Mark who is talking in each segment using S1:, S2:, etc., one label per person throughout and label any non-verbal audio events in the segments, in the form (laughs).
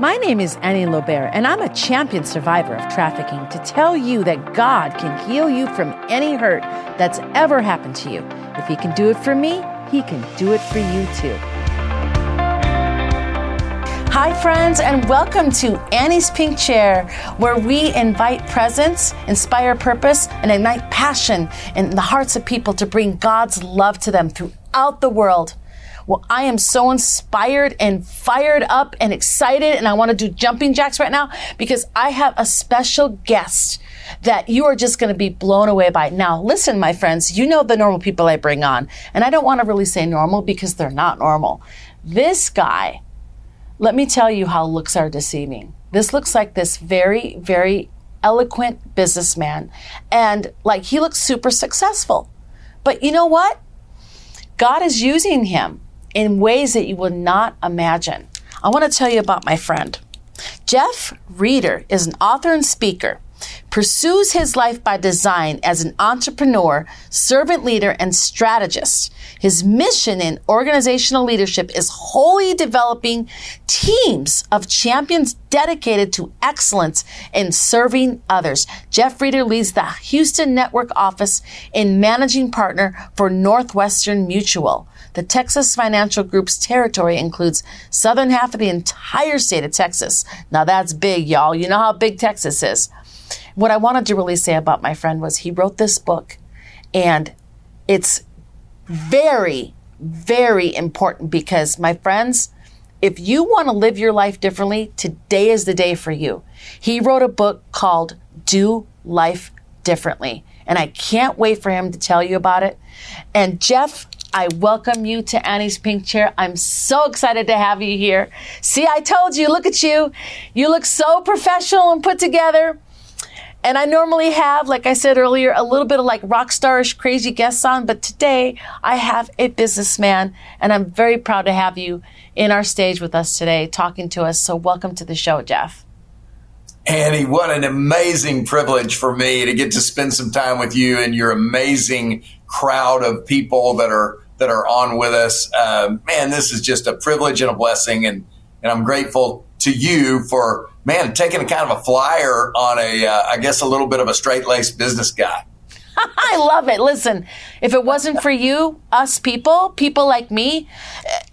S1: My name is Annie Lobert, and I'm a champion survivor of trafficking to tell you that God can heal you from any hurt that's ever happened to you. If He can do it for me, He can do it for you too. Hi, friends, and welcome to Annie's Pink Chair, where we invite presence, inspire purpose, and ignite passion in the hearts of people to bring God's love to them throughout the world. Well, I am so inspired and fired up and excited, and I want to do jumping jacks right now because I have a special guest that you are just going to be blown away by. Now, listen, my friends, you know the normal people I bring on, and I don't want to really say normal because they're not normal. This guy, let me tell you how looks are deceiving. This looks like this very, very eloquent businessman, and like he looks super successful. But you know what? God is using him in ways that you would not imagine. I want to tell you about my friend. Jeff Reeter is an author and speaker pursues his life by design as an entrepreneur, servant leader, and strategist. His mission in organizational leadership is wholly developing teams of champions dedicated to excellence in serving others. Jeff Reeter leads the Houston Network office in managing partner for Northwestern Mutual. The Texas Financial Group's territory includes southern half of the entire state of Texas. Now that's big, y'all. You know how big Texas is. What I wanted to really say about my friend was he wrote this book and it's very, very important because my friends, if you want to live your life differently, today is the day for you. He wrote a book called Do Life Differently. And I can't wait for him to tell you about it. And Jeff, I welcome you to Annie's Pink Chair. I'm so excited to have you here. See, I told you, look at you. You look so professional and put together. And I normally have, like I said earlier, a little bit of like rock starish crazy guests on, but today I have a businessman and I'm very proud to have you in our stage with us today talking to us. So welcome to the show, Jeff.
S2: Annie, what an amazing privilege for me to get to spend some time with you and your amazing crowd of people that are that are on with us. Uh, man, this is just a privilege and a blessing, and and I'm grateful to you for man taking a kind of a flyer on a uh, I guess a little bit of a straight laced business guy. (laughs)
S1: I love it. Listen, if it wasn't for you, us people, people like me,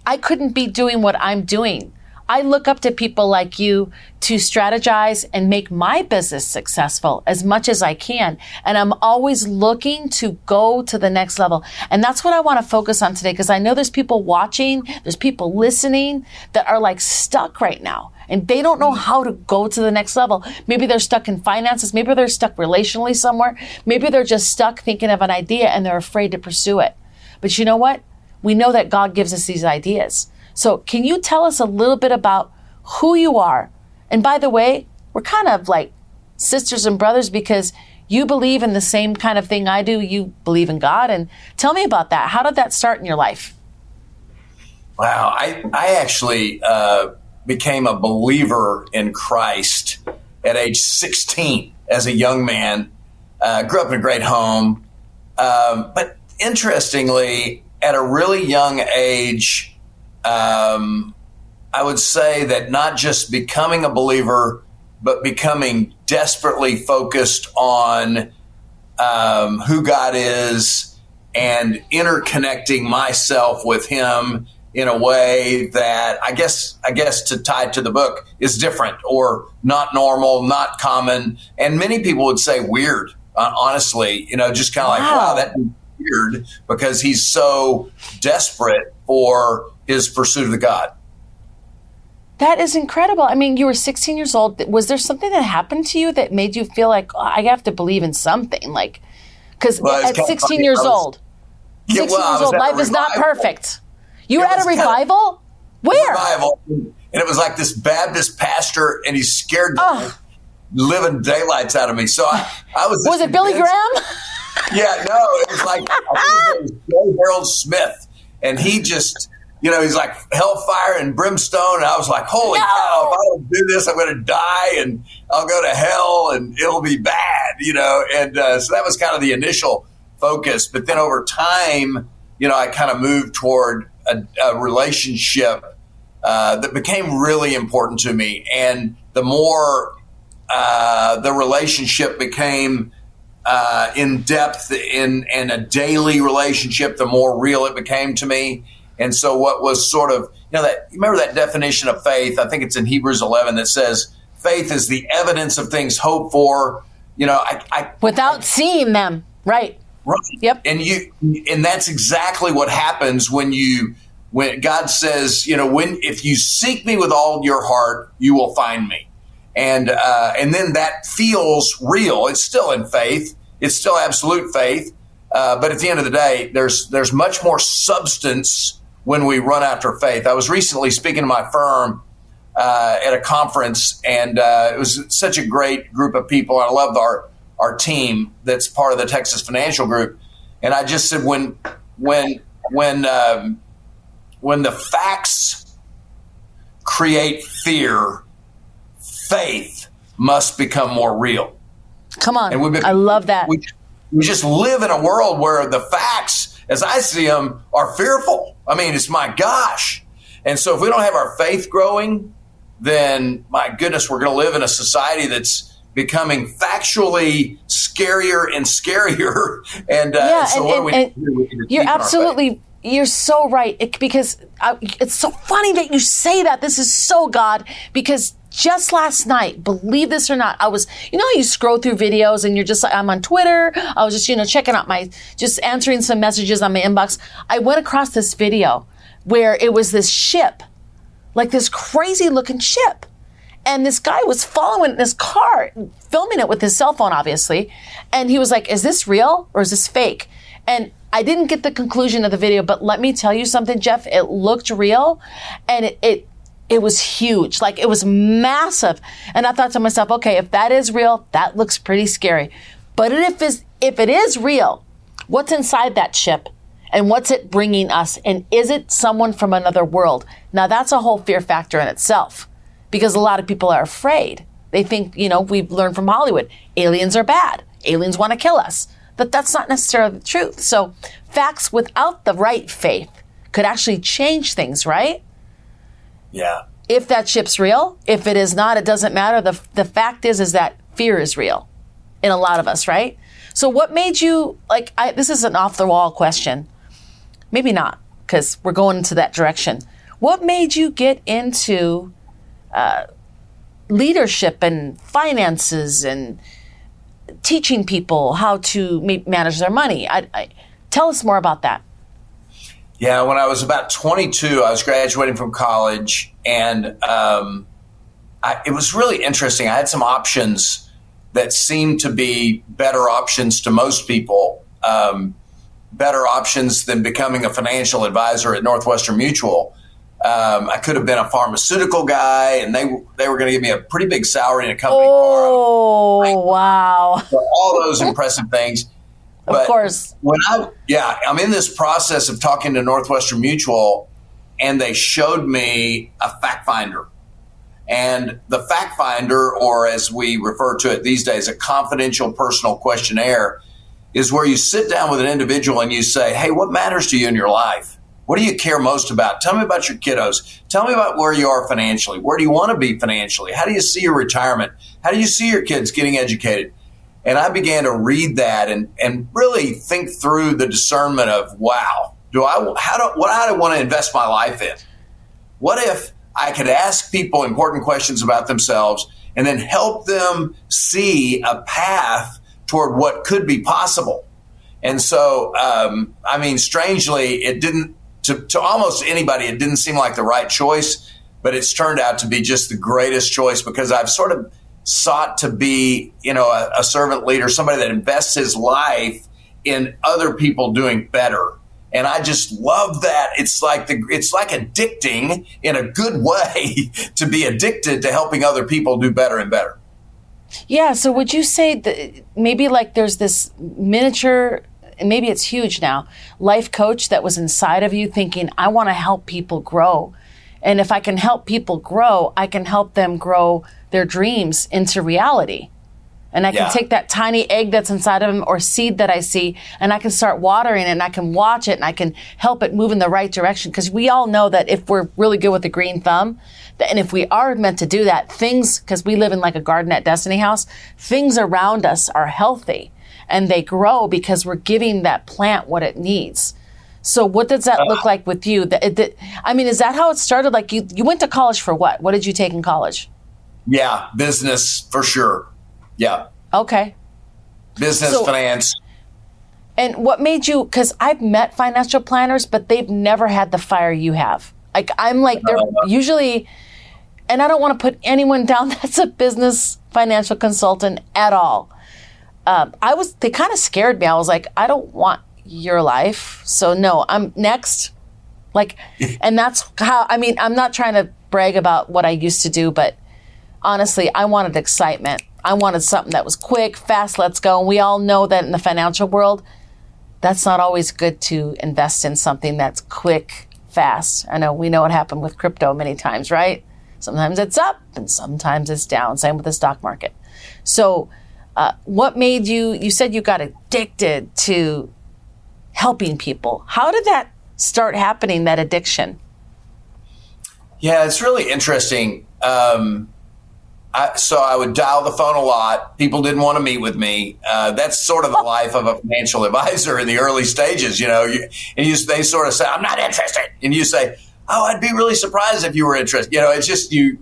S1: I couldn't be doing what I'm doing. I look up to people like you to strategize and make my business successful as much as I can. And I'm always looking to go to the next level. And that's what I want to focus on today because I know there's people watching, there's people listening that are like stuck right now and they don't know how to go to the next level. Maybe they're stuck in finances. Maybe they're stuck relationally somewhere. Maybe they're just stuck thinking of an idea and they're afraid to pursue it. But you know what? We know that God gives us these ideas. So can you tell us a little bit about who you are? And by the way, we're kind of like sisters and brothers because you believe in the same kind of thing I do. You believe in God. And tell me about that. How did that start in your life?
S2: Wow. I, I actually, uh, became a believer in Christ at age 16 as a young man. Uh, grew up in a great home. Um, but interestingly, at a really young age, um, I would say that not just becoming a believer, but becoming desperately focused on um, who God is and interconnecting myself with Him in a way that I guess I guess to tie to the book is different or not normal, not common, and many people would say weird. Uh, honestly, you know, just kind of wow. like wow, that's weird because he's so desperate for his pursuit of the God.
S1: That is incredible. I mean, you were 16 years old. Was there something that happened to you that made you feel like oh, I have to believe in something? Like, because well, at 16 years was, old, yeah, 16 well, years old, life is not perfect. You were at a revival? Where?
S2: Revival. And it was like this Baptist pastor, and he scared the living daylights out of me. So I, I was.
S1: Was it Billy Graham? (laughs)
S2: yeah, no, it was like Joe Harold Smith, and he just. You know, he's like hellfire and brimstone. And I was like, holy no. cow, if I don't do this, I'm going to die and I'll go to hell and it'll be bad, you know. And uh, so that was kind of the initial focus. But then over time, you know, I kind of moved toward a, a relationship uh, that became really important to me. And the more uh, the relationship became uh, in depth in, in a daily relationship, the more real it became to me. And so, what was sort of, you know, that, remember that definition of faith? I think it's in Hebrews 11 that says, faith is the evidence of things hoped for. You know, I, I
S1: without I, seeing them, right?
S2: Right.
S1: Yep.
S2: And you, and that's exactly what happens when you, when God says, you know, when if you seek me with all your heart, you will find me, and uh, and then that feels real. It's still in faith. It's still absolute faith. Uh, but at the end of the day, there's there's much more substance when we run after faith. I was recently speaking to my firm uh, at a conference, and uh, it was such a great group of people. I loved our our team that's part of the Texas Financial Group, and I just said when when when um, when the facts create fear, faith must become more real.
S1: Come on. And I love that.
S2: We, we just live in a world where the facts, as I see them, are fearful. I mean, it's my gosh. And so if we don't have our faith growing, then my goodness, we're going to live in a society that's becoming factually scarier and scarier. (laughs) And uh,
S1: yeah,
S2: so
S1: and, and, and you're absolutely you're so right it, because I, it's so funny that you say that. This is so God because just last night, believe this or not, I was, you know, you scroll through videos and you're just like, I'm on Twitter. I was just, you know, checking out my, just answering some messages on my inbox. I went across this video where it was this ship, like this crazy looking ship. And this guy was following this car, filming it with his cell phone, obviously. And he was like, is this real or is this fake? And I didn't get the conclusion of the video, but let me tell you something, Jeff. It looked real and it, it it was huge. Like it was massive. And I thought to myself, okay, if that is real, that looks pretty scary. But if, it's, if it is real, what's inside that ship? And what's it bringing us? And is it someone from another world? Now that's a whole fear factor in itself because a lot of people are afraid. They think, you know, we've learned from Hollywood, aliens are bad. Aliens want to kill us. But that's not necessarily the truth. So facts without the right faith could actually change things, right?
S2: Yeah.
S1: If that ship's real, if it is not, it doesn't matter. The, the fact is, is that fear is real in a lot of us, right? So what made you, like, I, this is an off the wall question. Maybe not, because we're going into that direction. What made you get into uh, leadership and finances and teaching people how to manage their money? I, I, tell us more about that.
S2: Yeah, when I was about 22, I was graduating from college, and um, I, it was really interesting. I had some options that seemed to be better options to most people, um, better options than becoming a financial advisor at Northwestern Mutual. Um, I could have been a pharmaceutical guy, and they they were going to give me a pretty big salary in a company
S1: oh, car. Oh, wow!
S2: all those impressive things.
S1: But of course.
S2: When I yeah, I'm in this process of talking to Northwestern Mutual, and they showed me a fact finder. And the fact finder, or as we refer to it these days, a confidential personal questionnaire, is where you sit down with an individual and you say, Hey, what matters to you in your life? What do you care most about? Tell me about your kiddos. Tell me about where you are financially. Where do you want to be financially? How do you see your retirement? How do you see your kids getting educated? And I began to read that and, and really think through the discernment of, wow, do I, how do, what I want to invest my life in? What if I could ask people important questions about themselves and then help them see a path toward what could be possible? And so, um, I mean, strangely, it didn't, to, to almost anybody, it didn't seem like the right choice, but it's turned out to be just the greatest choice because I've sort of sought to be, you know, a, a servant leader, somebody that invests his life in other people doing better. And I just love that. It's like the it's like addicting in a good (laughs) way to be addicted to helping other people do better and better.
S1: Yeah. So would you say that maybe like there's this miniature, maybe it's huge now, life coach that was inside of you thinking, I want to help people grow. And if I can help people grow, I can help them grow their dreams into reality. And I can
S2: Yeah.
S1: take that tiny egg that's inside of them or seed that I see and I can start watering it and I can watch it and I can help it move in the right direction. Cause we all know that if we're really good with the green thumb, and if we are meant to do that, things, cause we live in like a garden at Destiny House, things around us are healthy and they grow because we're giving that plant what it needs. So what does that look like with you? That, that, I mean, is that how it started? Like you, you went to college for what? What did you take in college?
S2: Yeah, business for sure. Yeah,
S1: Okay.
S2: business,
S1: So-
S2: finance.
S1: And what made you, because I've met financial planners, but they've never had the fire you have. Like, I'm like, they're usually, and I don't want to put anyone (laughs) down that's a business financial consultant at all. Um, I was, they kind of scared me. I was like, I don't want your life. So, no, I'm next. Like, (laughs) and that's how, I mean, I'm not trying to brag about what I used to do, but honestly, I wanted excitement. I wanted something that was quick, fast, let's go. And we all know that in the financial world, that's not always good to invest in something that's quick, fast. I know we know what happened with crypto many times, right? Sometimes it's up and sometimes it's down. Same with the stock market. So, uh, what made you? You said you got addicted to helping people. How did that start happening? That addiction?
S2: Yeah, it's really interesting. Um, I, so I would dial the phone a lot. People didn't want to meet with me. Uh, that's sort of the (laughs) life of a financial advisor in the early stages, you know. You, and you, they sort of say, "I'm not interested," and you say, "Oh, I'd be really surprised if you were interested." You know, it's just you.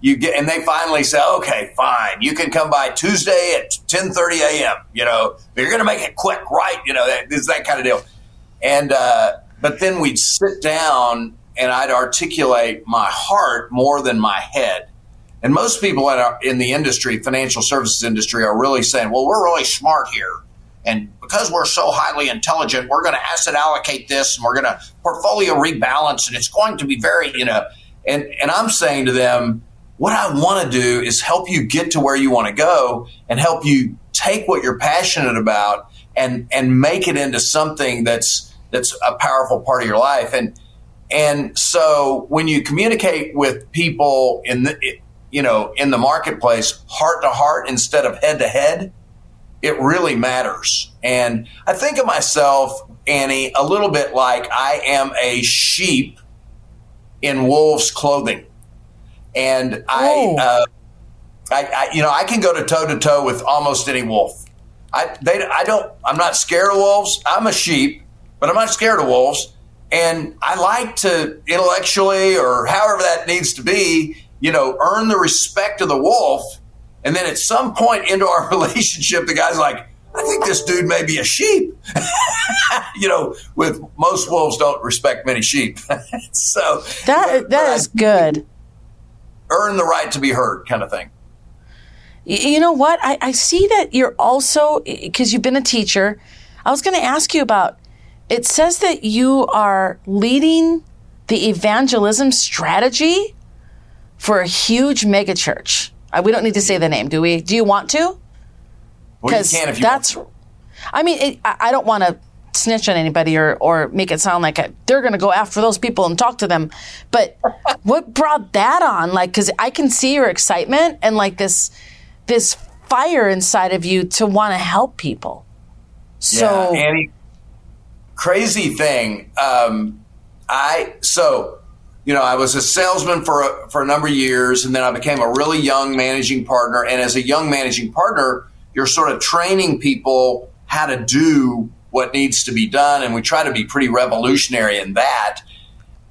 S2: You get, and they finally say, "Okay, fine. You can come by Tuesday at 10:30 a.m. You know, you're going to make it quick, right? You know, that is that kind of deal." And uh, but then we'd sit down and I'd articulate my heart more than my head. And most people in, our, in the industry, financial services industry, are really saying, "Well, we're really smart here, and because we're so highly intelligent, we're going to asset allocate this, and we're going to portfolio rebalance, and it's going to be very, you know." And and I'm saying to them, what I want to do is help you get to where you want to go, and help you take what you're passionate about and and make it into something that's that's a powerful part of your life. And and so when you communicate with people in the you know in the marketplace heart to heart instead of head to head, it really matters. And I think of myself, Annie, a little bit like I am a sheep in wolf's clothing, and
S1: Oh.
S2: I. Uh, I, I, you know, I can go to toe to toe with almost any wolf. I, they, I don't, I'm not scared of wolves. I'm a sheep, but I'm not scared of wolves. And I like to intellectually or however that needs to be, you know, earn the respect of the wolf. And then at some point into our (laughs) relationship, the guy's like, I think this dude may be a sheep. (laughs) you know, with most wolves don't respect many sheep. (laughs) so
S1: That that is good.
S2: Earn the right to be heard kind of thing.
S1: You know what? I, I see that you're also, because you've been a teacher. I was going to ask you about it says that you are leading the evangelism strategy for a huge megachurch. Uh, We don't need to say the name, do we? Do you want to?
S2: Well, you
S1: Because
S2: can if you
S1: that's,
S2: want.
S1: I mean, it, I I don't want to snitch on anybody or, or make it sound like I, they're going to go after those people and talk to them. But (laughs) what brought that on? Like, because I can see your excitement and like this, this fire inside of you to want to help people. So,
S2: yeah, Annie, crazy thing. Um, I so you know I was a salesman for a, for a number of years, and then I became a really young managing partner. And as a young managing partner, you're sort of training people how to do what needs to be done, and we try to be pretty revolutionary in that.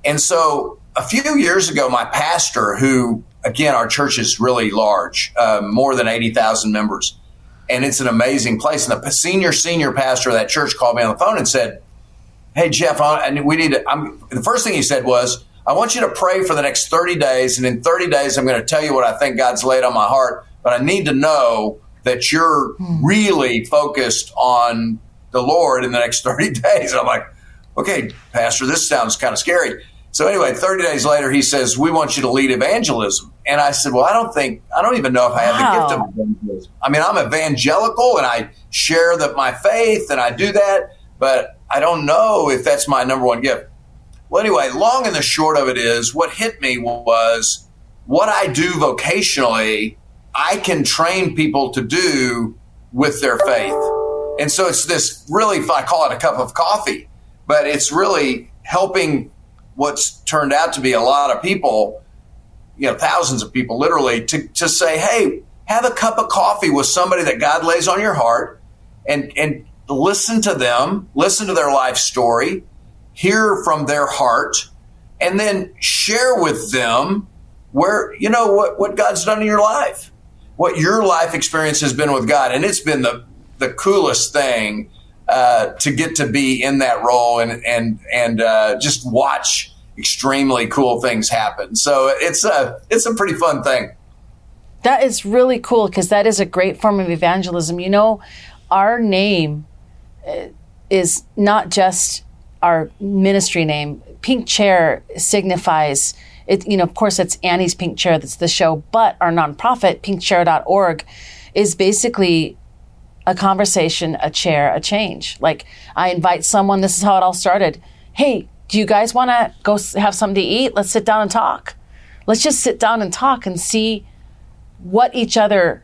S2: And so a few years ago, my pastor, who again our church is really large, uh, more than eighty thousand members and it's an amazing place. And the senior senior pastor of that church called me on the phone and said, "Hey Jeff, I, and we need to." I'm, the first thing he said was, "I want you to pray for the next 30 days, and in 30 days, I'm going to tell you what I think God's laid on my heart. But I need to know that you're really focused on the Lord in the next (laughs) 30 days." I'm like, "Okay, Pastor, this sounds kind of scary." So anyway, 30 days later, he says, "We want you to lead evangelism." And I said, "Well, I don't think I don't even know if I have the gift of evangelism. I mean, I'm evangelical and I share that my faith and I do that, but I don't know if that's my number one gift." Well, anyway, long and the short of it is, what hit me was what I do vocationally I can train people to do with their faith. And so it's this really, I call it a cup of coffee, but it's really helping what's turned out to be a lot of people, you know, thousands of people literally, to, to say, hey, have a cup of coffee with somebody that God lays on your heart and, and listen to them, listen to their life story, hear from their heart, and then share with them where, you know, what, what God's done in your life, what your life experience has been with God. And it's been the, the coolest thing uh, to get to be in that role and, and, and uh, just watch extremely cool things happen. So it's a, it's a pretty fun thing.
S1: That is really cool because that is a great form of evangelism. You know, our name uh, is not just our ministry name. Pink Chair signifies it. You know, of course, it's Annie's Pink Chair. That's the show, but our nonprofit, pinkchair.org, is basically a conversation, a chair, a change. Like I invite someone. This is how it all started. Hey, do you guys want to go have something to eat? Let's sit down and talk. Let's just sit down and talk and see what each other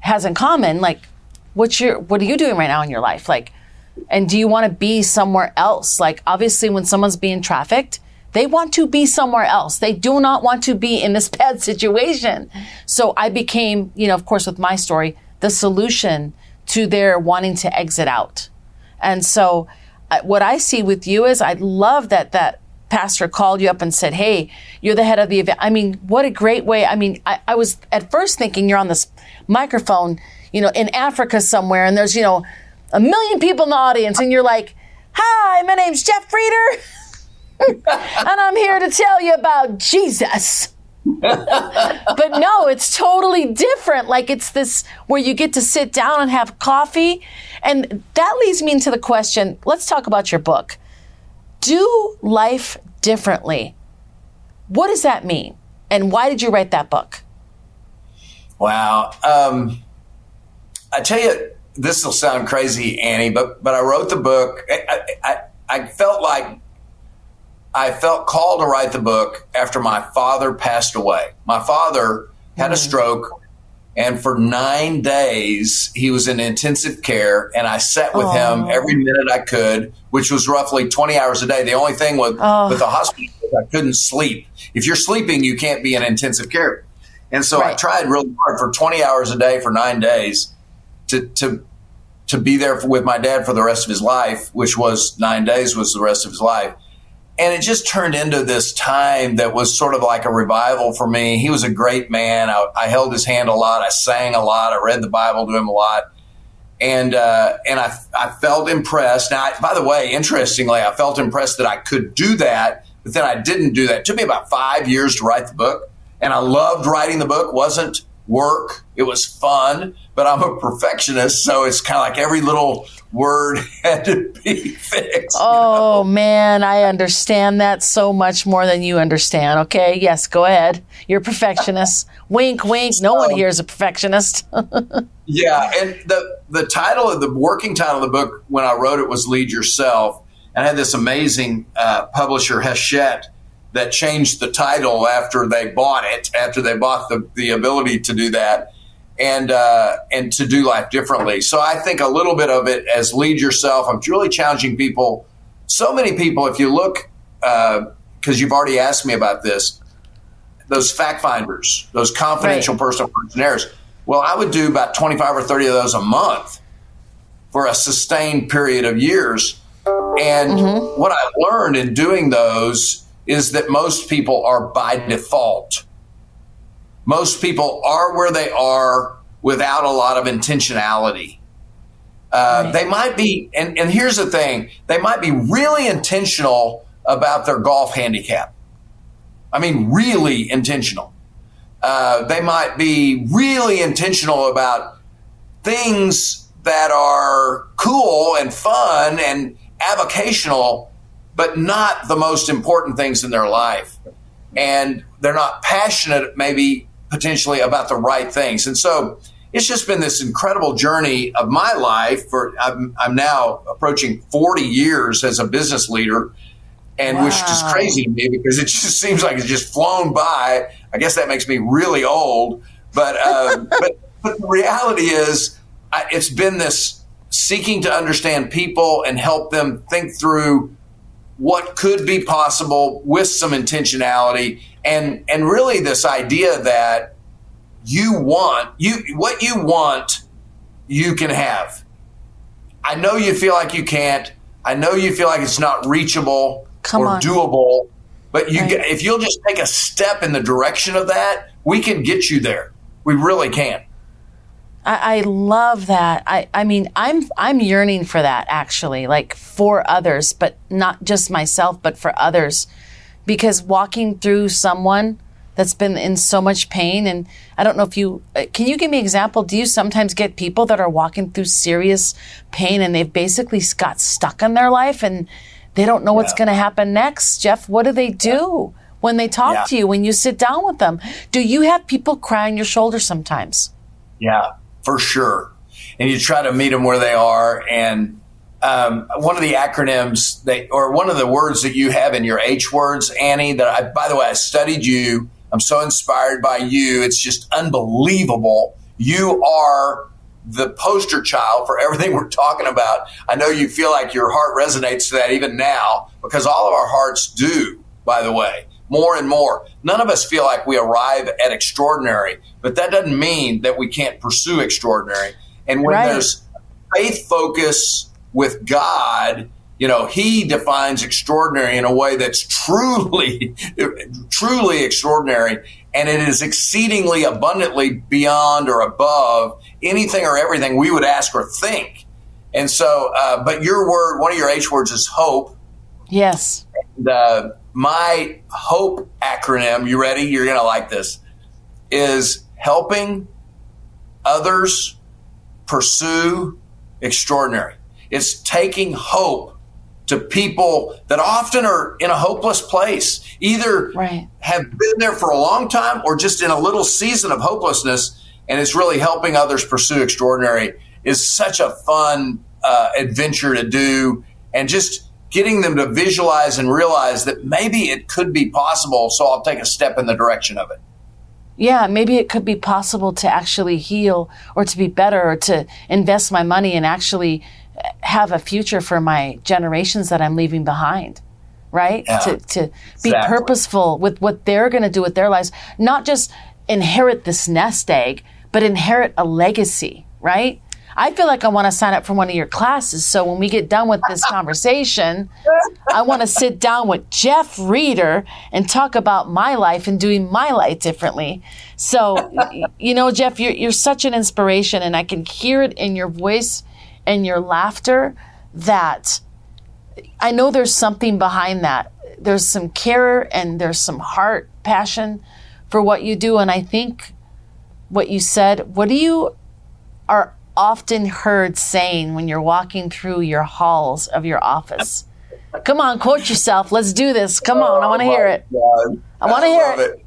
S1: has in common. Like, what's your, what are you doing right now in your life? Like, and do you want to be somewhere else? Like, obviously, when someone's being trafficked, they want to be somewhere else. They do not want to be in this (laughs) bad situation. So I became, you know, of course, with my story, the solution to their wanting to exit out. And so uh, what I see with you is I love that that pastor called you up and said, Hey, you're the head of the event. I mean, what a great way. I mean, I, I was at first thinking you're on this microphone, you know, in Africa somewhere and there's, you know, a million people in the audience and you're like, Hi, my name's Jeff Frieder. (laughs) and I'm here to tell you about Jesus. (laughs) but no, it's totally different. Like it's this where you get to sit down and have coffee. And that leads me into the question let's talk about your book. Do life differently. What does that mean? And why did you write that book?
S2: Wow. Um, I tell you, this will sound crazy, Annie, but but I wrote the book. I, I, I felt like I felt called to write the book after my father passed away. My father had a hmm. stroke, and for nine days he was in intensive care, and I sat with Aww. him every minute I could, which was roughly twenty hours a day. The only thing with oh. with the hospital, I couldn't sleep. If you're sleeping, you can't be in intensive care. And so right. I tried really hard for 20 hours a day for nine days to, to, to be there for, with my dad for the rest of his life, which was nine days was the rest of his life. And it just turned into this time that was sort of like a revival for me. He was a great man. I, I held his hand a lot. I sang a lot. I read the Bible to him a lot. And, uh, and I, I felt impressed. Now, I, by the way, interestingly, I felt impressed that I could do that, but then I didn't do that. It took me about five years to write the book. And I loved writing the book. wasn't work. It was fun, but I'm a perfectionist, so it's kind of like every little word (laughs) had to be fixed.
S1: Oh know? man, I understand that so much more than you understand. Okay, yes, go ahead. You're a perfectionist. (laughs) wink, wink. No one here is a perfectionist. (laughs)
S2: yeah, and the the title of the working title of the book when I wrote it was "Lead Yourself," and I had this amazing uh, publisher Hachette that changed the title after they bought it, after they bought the, the ability to do that and uh, and to do life differently. So I think a little bit of it as lead yourself. I'm really challenging people. So many people, if you look, because uh, you've already asked me about this, those fact finders, those confidential right. personal questionnaires. Well, I would do about 25 or 30 of those a month for a sustained period of years. And mm-hmm. what I learned in doing those is that most people are by default. Most people are where they are without a lot of intentionality. Uh, right. They might be, and, and here's the thing they might be really intentional about their golf handicap. I mean, really intentional. Uh, they might be really intentional about things that are cool and fun and avocational but not the most important things in their life. And they're not passionate, maybe potentially, about the right things. And so it's just been this incredible journey of my life. For I'm, I'm now approaching 40 years as a business leader, and wow. which is crazy to me because it (laughs) just seems like it's just flown by. I guess that makes me really old. But, uh, (laughs) but, but the reality is, I, it's been this seeking to understand people and help them think through what could be possible with some intentionality and and really this idea that you want you what you want you can have i know you feel like you can't i know you feel like it's not reachable
S1: Come
S2: or
S1: on.
S2: doable but you
S1: Right.
S2: if you'll just take a step in the direction of that we can get you there we really can
S1: I, I love that. I, I mean, I'm I'm yearning for that actually, like for others, but not just myself, but for others, because walking through someone that's been in so much pain, and I don't know if you uh, can you give me an example. Do you sometimes get people that are walking through serious pain and they've basically got stuck in their life and they don't know what's going to happen next? Jeff, what do they do when they talk
S2: Yeah.
S1: to you? When you sit down with them, do you have people cry on your shoulder sometimes?
S2: Yeah, for sure. And you try to meet them where they are. And um, one of the acronyms that, or one of the words that you have in your H words, Annie, that I, by the way, I studied you. I'm so inspired by you. It's just unbelievable. You are the poster child for everything (laughs) we're talking about. I know you feel like your heart resonates to that even now because all of our hearts do, by the way, more and more. None of us feel like we arrive at extraordinary, but that doesn't mean that we can't pursue extraordinary. And when
S1: Right.
S2: there's faith focus with God, you know, He defines extraordinary in a way that's truly, (laughs) truly extraordinary. And it is exceedingly abundantly beyond or above anything or everything we would ask or think. And so, uh, but your word, one of your H words is hope.
S1: Yes.
S2: The my hope acronym, you ready? You're going to like this, is helping others pursue extraordinary. It's taking hope to people that often are in a hopeless place, either
S1: Right.
S2: have been there for a long time or just in a little season of hopelessness. And it's really helping others pursue extraordinary is such a fun uh, adventure to do. And just getting them to visualize and realize that maybe it could be possible. So I'll take a step in the direction of it.
S1: Yeah, maybe it could be possible to actually heal or to be better or to invest my money and actually have a future for my generations that I'm leaving behind. Right?
S2: Yeah,
S1: to to be
S2: exactly.
S1: purposeful with what they're going to do with their lives, not just inherit this nest egg, but inherit a legacy, right? I feel like I want to sign up for one of your classes. So when we get done with this conversation, I want to sit down with Jeff Reeter and talk about my life and doing my life differently. So, you know, Jeff, you're, you're such an inspiration, and I can hear it in your voice and your laughter that I know there's something behind that. There's some care and there's some heart, passion for what you do. And I think what you said, what do you are often heard saying when you're walking through your halls of your office? Come on, quote yourself. Let's do this. Come on, I want to hear it. I want to hear it.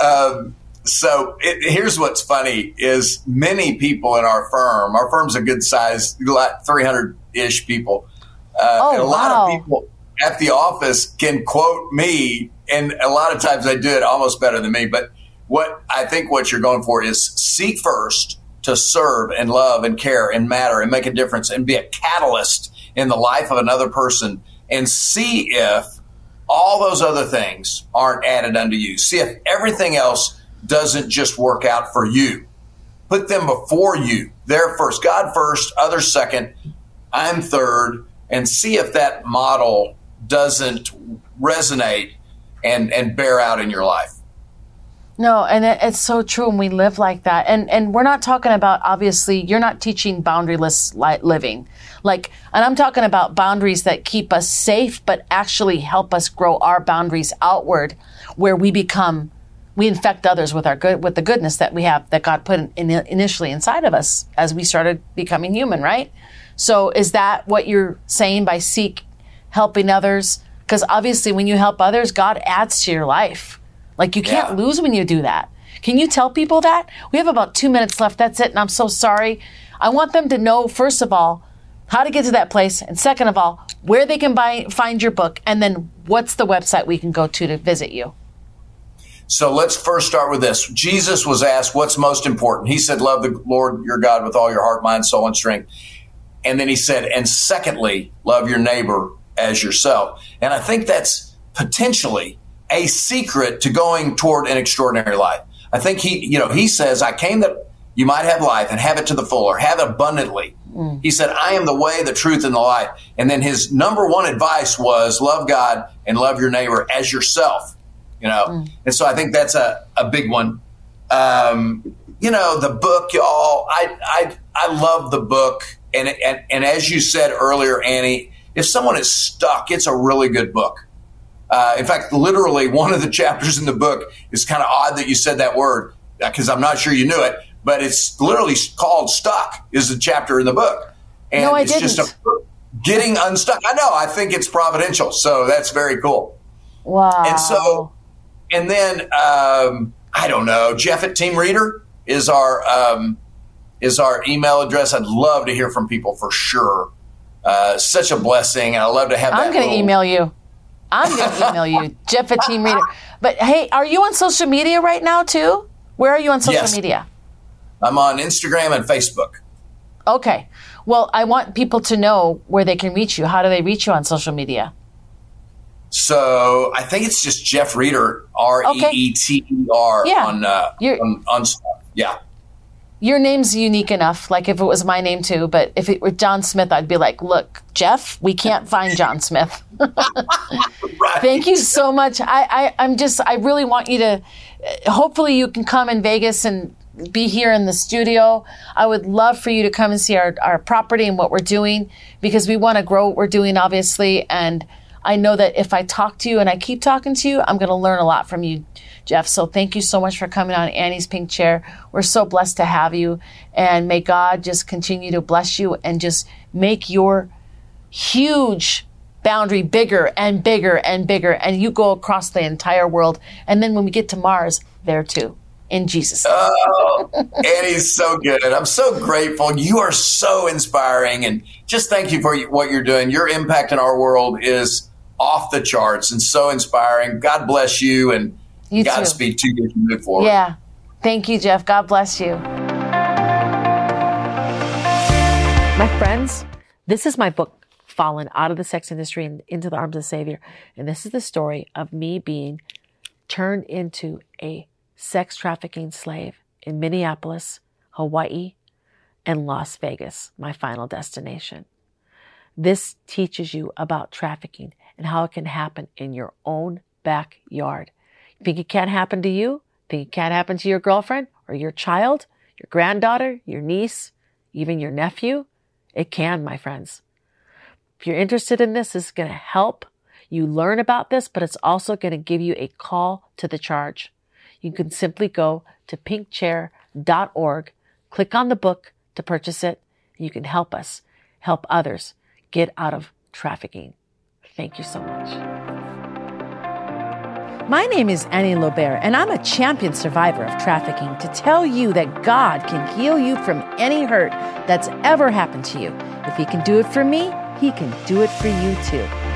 S2: it. Um, so it, here's what's funny is many people in our firm, our firm's a good size, 300 ish people. Uh,
S1: Oh,
S2: a lot
S1: wow.
S2: of people at the office can quote me, and a lot of times they do it almost better than me. But what I think what you're going for is seek first to serve and love and care and matter and make a difference and be a catalyst in the life of another person and see if all those other things aren't added unto you. See if everything else doesn't just work out for you. Put them before you. They're first. God first, others second, I'm third, and see if that model doesn't resonate and, and bear out in your life.
S1: No, and it, it's so true, and we live like that. And and we're not talking about obviously you're not teaching boundaryless li- living, like, and I'm talking about boundaries that keep us safe, but actually help us grow our boundaries outward, where we become, we infect others with our good with the goodness that we have that God put in, in, initially inside of us as we started becoming human, right? So is that what you're saying by seek helping others? Because obviously, when you help others, God adds to your life. Like you can't
S2: Yeah.
S1: lose when you do that. Can you tell people that? We have about two minutes left. That's it. And I'm so sorry. I want them to know, first of all, how to get to that place. And second of all, where they can buy, find your book. And then what's the website we can go to to visit you?
S2: So let's first start with this. Jesus was asked, What's most important? He said, Love the Lord your God with all your heart, mind, soul, and strength. And then he said, And secondly, love your neighbor as yourself. And I think that's potentially a secret to going toward an extraordinary life. I think he, you know, he says, I came that you might have life and have it to the full or have it abundantly. Mm. He said, I am the way, the truth, and the life. And then his number one advice was love God and love your neighbor as yourself, you know? Mm. And so I think that's a, a big one. Um, you know, the book, y'all, I, I, I love the book. And, and, and as you said earlier, Annie, if someone is stuck, it's a really good book. Uh, in fact, literally, one of the (laughs) chapters in the book is kind of odd that you said that word because I'm not sure you knew it, but it's literally called "Stuck" is the chapter in the book,
S1: and no, I
S2: it's
S1: didn't.
S2: just a, getting unstuck. I know. I think it's providential, so that's very cool.
S1: Wow.
S2: And so, and then um, I don't know. Jeff at Team Reeter is our um, is our email address. I'd love to hear from people for sure. Uh, such a blessing, and I love to have.
S1: I'm going to email you. I'm going to email you, Jeff at Team Reeter. But hey, are you on social media right now too? Where are you on social
S2: yes.
S1: media?
S2: I'm on Instagram and Facebook.
S1: Okay. Well, I want people to know where they can reach you. How do they reach you on social media?
S2: So I think it's just Jeff Reeter, R E E T E R on, uh, on, on yeah
S1: your name's unique enough. Like if it was my name too, but if it were John Smith, I'd be like, look, Jeff, we can't find John Smith. (laughs)
S2: right.
S1: Thank you so much. I, I, I'm just, I really want you to, uh, hopefully you can come in Vegas and be here in the studio. I would love for you to come and see our, our property and what we're doing because we want to grow what we're doing, obviously. And I know that if I talk to you and I keep talking to you, I'm going to learn a lot from you, Jeff. So thank you so much for coming on Annie's Pink Chair. We're so blessed to have you. And may God just continue to bless you and just make your huge boundary bigger and bigger and bigger. And you go across the entire world. And then when we get to Mars, there too. In Jesus.
S2: Oh, (laughs) Annie's so good. I'm so grateful. You are so inspiring. And just thank you for what you're doing. Your impact in our world is off the charts and so inspiring. God bless you and you Godspeed to you as you move forward.
S1: Yeah. Thank you, Jeff. God bless you. My friends, this is my book, Fallen Out of the Sex Industry and Into the Arms of the Savior. And this is the story of me being turned into a sex trafficking slave in Minneapolis, Hawaii, and Las Vegas, my final destination. This teaches you about trafficking and how it can happen in your own backyard. Think it can't happen to you? Think it can't happen to your girlfriend or your child, your granddaughter, your niece, even your nephew? It can, my friends. If you're interested in this, this is going to help you learn about this, but it's also going to give you a call to the charge. You can simply go to pinkchair.org, click on the book to purchase it, you can help us help others get out of trafficking. Thank you so much. My name is Annie Lobert, and I'm a champion survivor of trafficking to tell you that God can heal you from any hurt that's ever happened to you. If He can do it for me, He can do it for you too.